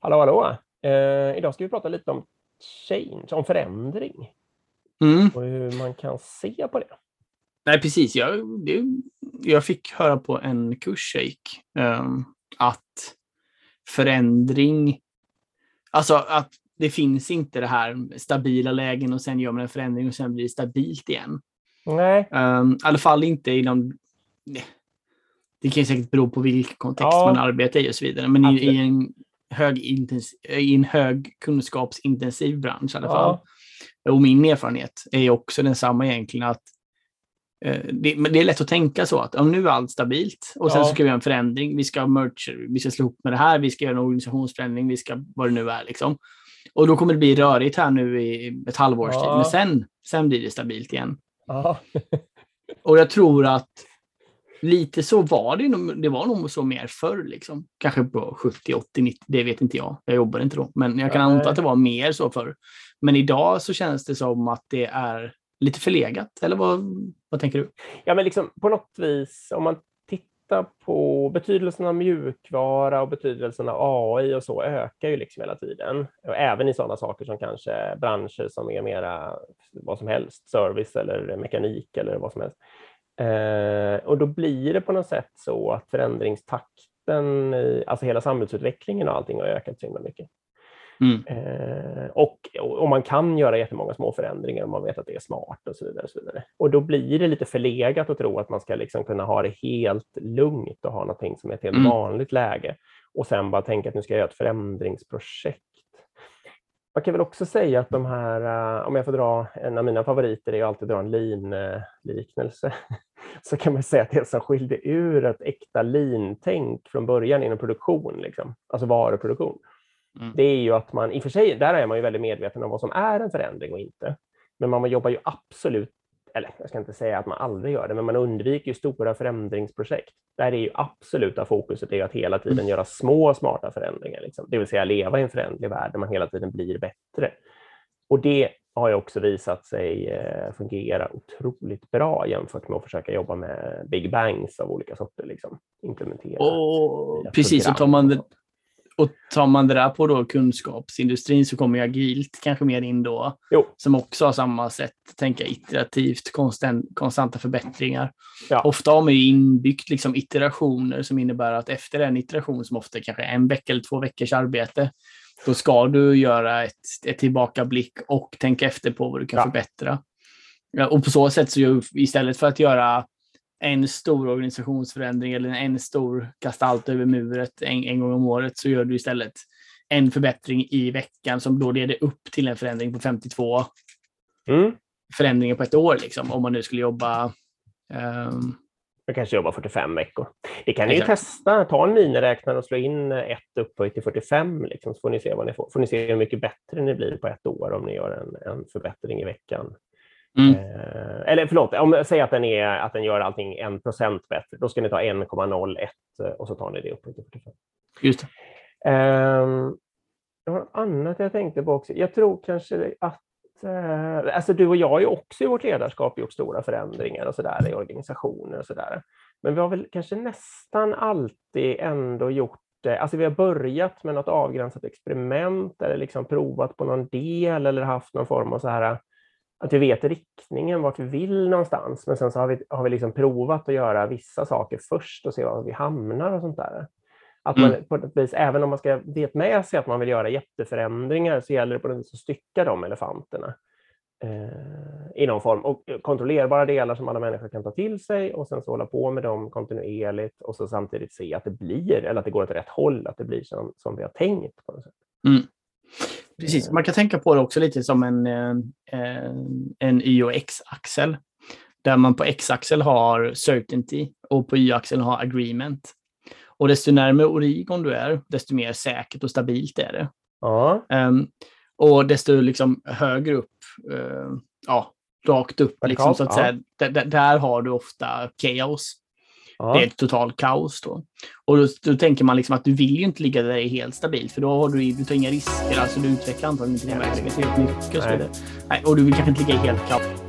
Hallå, hallå! Eh, idag ska vi prata lite om change, om förändring Mm. och hur man kan se på det. Nej, precis. Jag, det, jag fick höra på en kurs jag gick ehm, att förändring, alltså att det finns inte det här stabila lägen och sen gör man en förändring och sen blir det stabilt igen. Nej, Um, I alla fall inte inom... Det kan säkert bero på vilken kontext Ja. man arbetar i och så vidare. Men i, i, en hög intens, i en hög kunskapsintensiv bransch i alla Ja. fall. Och min erfarenhet är också densamma egentligen. att eh, det, det är lätt att tänka så att om nu är allt stabilt och sen Ja. så ska vi göra en förändring. Vi ska merge, vi ska slå ihop med det här, vi ska göra en organisationsförändring, vi ska vad det nu är liksom. Och då kommer det bli rörigt här nu i ett halvårs tid. Ja. Men sen, sen blir det stabilt igen. ja. Och jag tror att lite så var det nog. Det var nog så mer förr, liksom. Kanske på 70, 80, 90. Det vet inte jag. Jag jobbade inte då. Men jag kan Nej. anta att det var mer så förr. Men idag så känns det som att det är lite förlegat. Eller vad, vad tänker du? ja, men liksom på något vis, om man tittar på betydelsen av mjukvara och betydelsen av AI och så ökar ju liksom hela tiden. Och även i sådana saker som kanske branscher som är mera vad som helst, service eller mekanik eller vad som helst. Eh, och då blir det på något sätt så att förändringstakten, i, alltså hela samhällsutvecklingen och allting har ökat så himla mycket. Mm. Eh, och, och man kan göra jättemånga små förändringar om man vet att det är smart och så vidare. Och, så vidare. och då blir det lite förlegat att tro att man ska liksom kunna ha det helt lugnt och ha någonting som är ett helt Mm. vanligt läge och sen bara tänka att nu ska jag göra ett förändringsprojekt. Man kan väl också säga att de här, eh, om jag får dra, en av mina favoriter är alltid att dra en lean-liknelse. Så kan man säga att det som skilde ur ett äkta lean-tänk från början inom produktion, liksom, alltså varuproduktion, Mm. det är ju att man, i och för sig, där är man ju väldigt medveten om vad som är en förändring och inte. Men man jobbar ju absolut, eller jag ska inte säga att man aldrig gör det, men man undviker ju stora förändringsprojekt. Där är ju absoluta fokuset är att hela tiden göra små smarta förändringar, liksom. det vill säga leva i en förändlig värld där man hela tiden blir bättre. Och det har ju också visat sig eh, fungera otroligt bra jämfört med att försöka jobba med big bangs av olika sorter, liksom. implementera. Och precis, och tar man det, och tar man det där på då kunskapsindustrin så kommer ju agilt kanske mer in då. Jo. Som också har samma sätt, tänka iterativt, konstant, konstanta förbättringar. Ja. Ofta har man ju inbyggt liksom iterationer som innebär att efter en iteration som ofta kanske är en vecka eller två veckors arbete, då ska du göra ett, ett tillbakablick och tänka efter på vad du kan Ja. förbättra. Och på så sätt så istället för att göra en stor organisationsförändring eller en stor kasta allt över muret en, en gång om året så gör du istället en förbättring i veckan som då leder upp till en förändring på 52 Mm. förändringar på ett år. Liksom, om man nu skulle jobba ehm, Jag kanske jobbar 45 veckor. Det kan ni ju Exakt. testa. Ta en miniräknare och slå in ett upphöjt till 45, liksom, så får ni se vad ni får. Får ni se hur mycket bättre ni blir på ett år om ni gör en, en förbättring i veckan. Mm. Eh, eller förlåt, om jag säger att den, är, att den gör allting 1% bättre, då ska ni ta 1,01 och så tar ni det upphöjt till 45. Just det. Det var något annat jag tänkte på också. Jag tror kanske att eh, alltså du och jag har ju också i vårt ledarskap gjort stora förändringar och så där i organisationer och så där. Men vi har väl kanske nästan alltid ändå gjort det. Alltså vi har börjat med något avgränsat experiment eller liksom provat på någon del eller haft någon form av så här eh, att vi vet riktningen vart vi vill någonstans. Men sen så har vi, har vi liksom provat att göra vissa saker först och se var vi hamnar och sånt där. Att man Mm. på något vis, även om man ska vet med sig att man vill göra jätteförändringar så gäller det på något vis att stycka de elefanterna eh, i någon form och kontrollerbara delar som alla människor kan ta till sig och sen så hålla på med dem kontinuerligt och så samtidigt se att det blir eller att det går åt rätt håll, att det blir som, som vi har tänkt. På något sätt. Precis, man kan tänka på det också lite som en, eh, en Y och X-axel. Där man på X-axel har certainty och på Y-axeln har agreement. Och desto närmare Origon du är, desto mer säkert och stabilt är det. Ja, Ehm, och desto liksom högre upp, eh, ja, rakt upp, liksom, så att ja. säga, där, har du ofta chaos. ja. Det är ett total kaos då. Och då, då tänker man liksom att du vill ju inte ligga där det är helt stabilt, för då har du, du tar inga risker, alltså du utvecklar antagligen inte din verksamhet helt mycket och så vidare. Nej, och du vill kanske inte ligga i helt kaos.